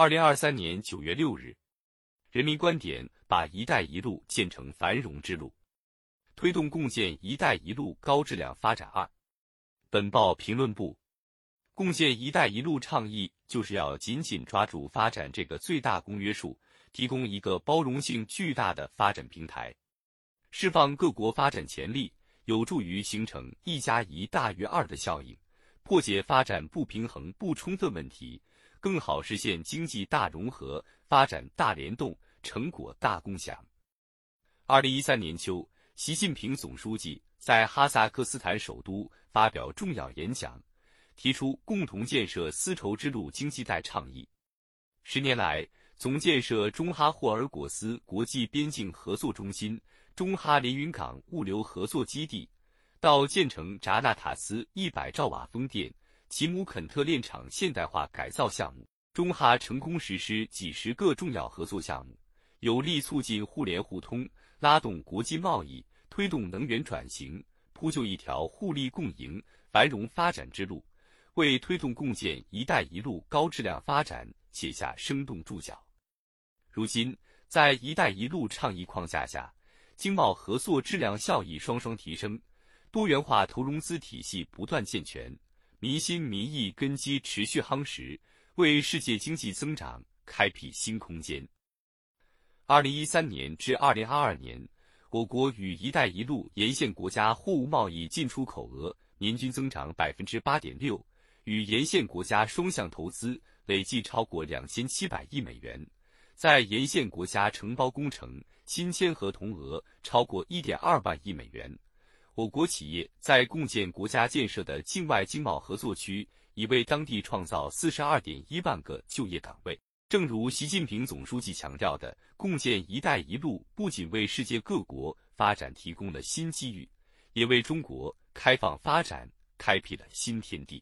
二零二三年九月六日，人民观点把“一带一路”建成繁荣之路，推动共建“一带一路”高质量发展。二，本报评论部，共建“一带一路”倡议就是要紧紧抓住发展这个最大公约数，提供一个包容性巨大的发展平台，释放各国发展潜力，有助于形成“一加一大于二”的效应。破解发展不平衡不充分问题，更好实现经济大融合、发展大联动、成果大共享。二零一三年秋，习近平总书记在哈萨克斯坦首都发表重要演讲，提出共同建设丝绸之路经济带倡议。十年来，从建设中哈霍尔果斯国际边境合作中心、中哈连云港物流合作基地。到建成扎纳塔斯一百兆瓦风电、吉姆肯特炼厂现代化改造项目，中哈成功实施几十个重要合作项目，有力促进互联互通，拉动国际贸易，推动能源转型，铺就一条互利共赢、繁荣发展之路，为推动共建“一带一路”高质量发展写下生动注脚。如今，在“一带一路”倡议框架下，经贸合作质量效益双双提升。多元化投融资体系不断健全，民心民意根基持续夯实，为世界经济增长开辟新空间。二零一三年至二零二二年，我国与“一带一路”沿线国家货物贸易进出口额年均增长百分之八点六，与沿线国家双向投资累计超过两千七百亿美元，在沿线国家承包工程新签合同额超过一点二万亿美元。我国企业在共建国家建设的境外经贸合作区，已为当地创造四十二点一万个就业岗位。正如习近平总书记强调的，共建“一带一路”不仅为世界各国发展提供了新机遇，也为中国开放发展开辟了新天地。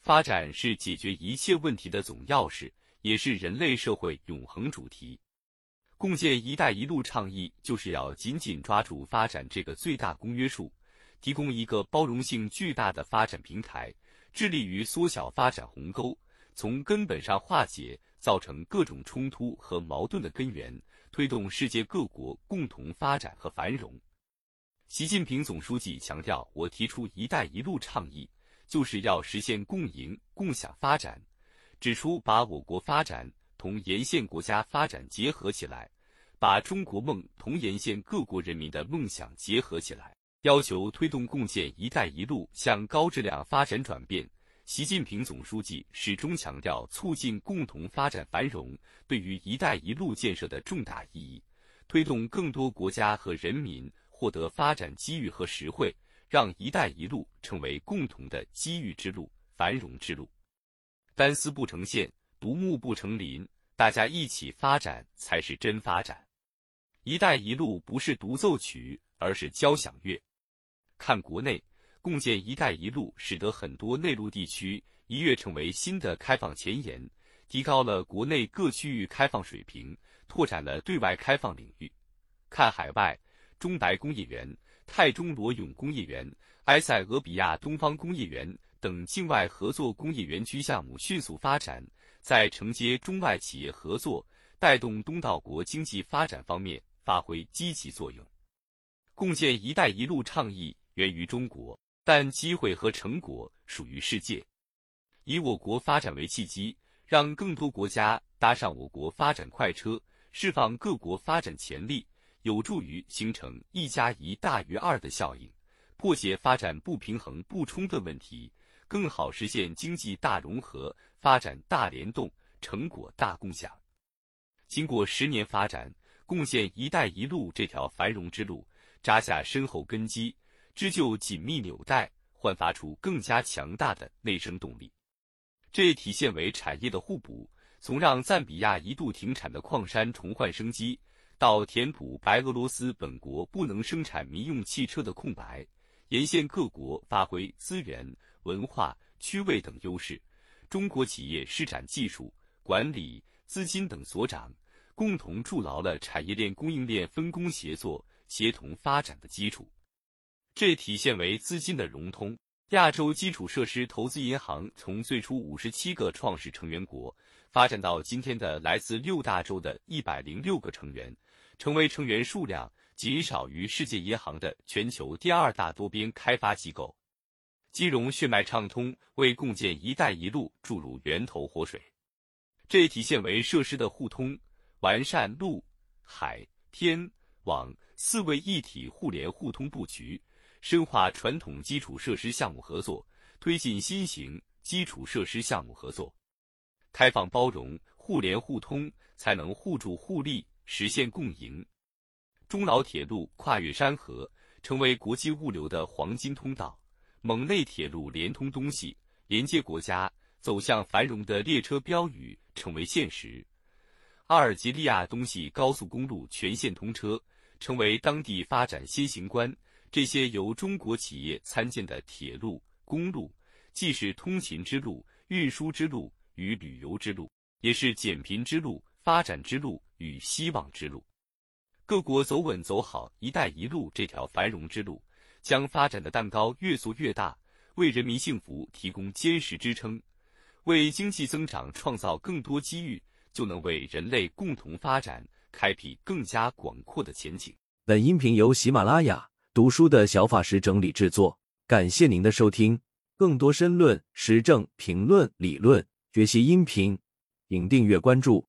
发展是解决一切问题的总钥匙，也是人类社会永恒主题。共建“一带一路”倡议就是要紧紧抓住发展这个最大公约数，提供一个包容性巨大的发展平台，致力于缩小发展鸿沟，从根本上化解造成各种冲突和矛盾的根源，推动世界各国共同发展和繁荣。习近平总书记强调，我提出“一带一路”倡议，就是要实现共赢共享发展，指出把我国发展。同沿线国家发展结合起来，把中国梦同沿线各国人民的梦想结合起来，要求推动共建“一带一路”向高质量发展转变。习近平总书记始终强调促进共同发展繁荣对于“一带一路”建设的重大意义，推动更多国家和人民获得发展机遇和实惠，让“一带一路”成为共同的机遇之路、繁荣之路。单丝不成线。独木不成林，大家一起发展才是真发展。一带一路不是独奏曲，而是交响乐。看国内，共建一带一路，使得很多内陆地区一跃成为新的开放前沿，提高了国内各区域开放水平，拓展了对外开放领域。看海外，中白工业园、泰中罗永工业园、埃塞俄比亚东方工业园等境外合作工业园区项目迅速发展。在承接中外企业合作、带动东道国经济发展方面发挥积极作用。共建“一带一路”倡议源于中国，但机会和成果属于世界。以我国发展为契机，让更多国家搭上我国发展快车，释放各国发展潜力，有助于形成“一加一大于二”的效应，破解发展不平衡不充分问题。更好实现经济大融合、发展大联动、成果大共享。经过十年发展，共建“一带一路”这条繁荣之路扎下深厚根基，织就紧密纽带，焕发出更加强大的内生动力。这也体现为产业的互补，从让赞比亚一度停产的矿山重焕生机，到填补白俄罗斯本国不能生产民用汽车的空白，沿线各国发挥资源。文化、区位等优势，中国企业施展技术、管理、资金等所长，共同筑牢了产业链、供应链分工协作、协同发展的基础。这体现为资金的融通、亚洲基础设施投资银行从最初五十七个创始成员国，发展到今天的来自六大洲的一百零六个成员，成为成员数量仅少于世界银行的全球第二大多边开发机构，金融血脉畅通，为共建“一带一路”注入源头活水。这体现为设施的互通，完善陆、海、天、网四位一体互联互通布局。深化传统基础设施项目合作，推进新型基础设施项目合作，开放包容、互联互通，才能互助互利，实现共赢。中老铁路跨越山河，成为国际物流的黄金通道；蒙内铁路连通东西，连接国家，走向繁荣的列车标语成为现实；阿尔及利亚东西高速公路全线通车，成为当地发展先行官。这些由中国企业参建的铁路、公路，既是通勤之路、运输之路与旅游之路，也是减贫之路、发展之路与希望之路。各国走稳走好“一带一路”这条繁荣之路，将发展的蛋糕越做越大，为人民幸福提供坚实支撑，为经济增长创造更多机遇，就能为人类共同发展开辟更加广阔的前景。本音频由喜马拉雅。读书的小法师整理制作，感谢您的收听。更多深论、时政评论、理论学习音频，请订阅关注。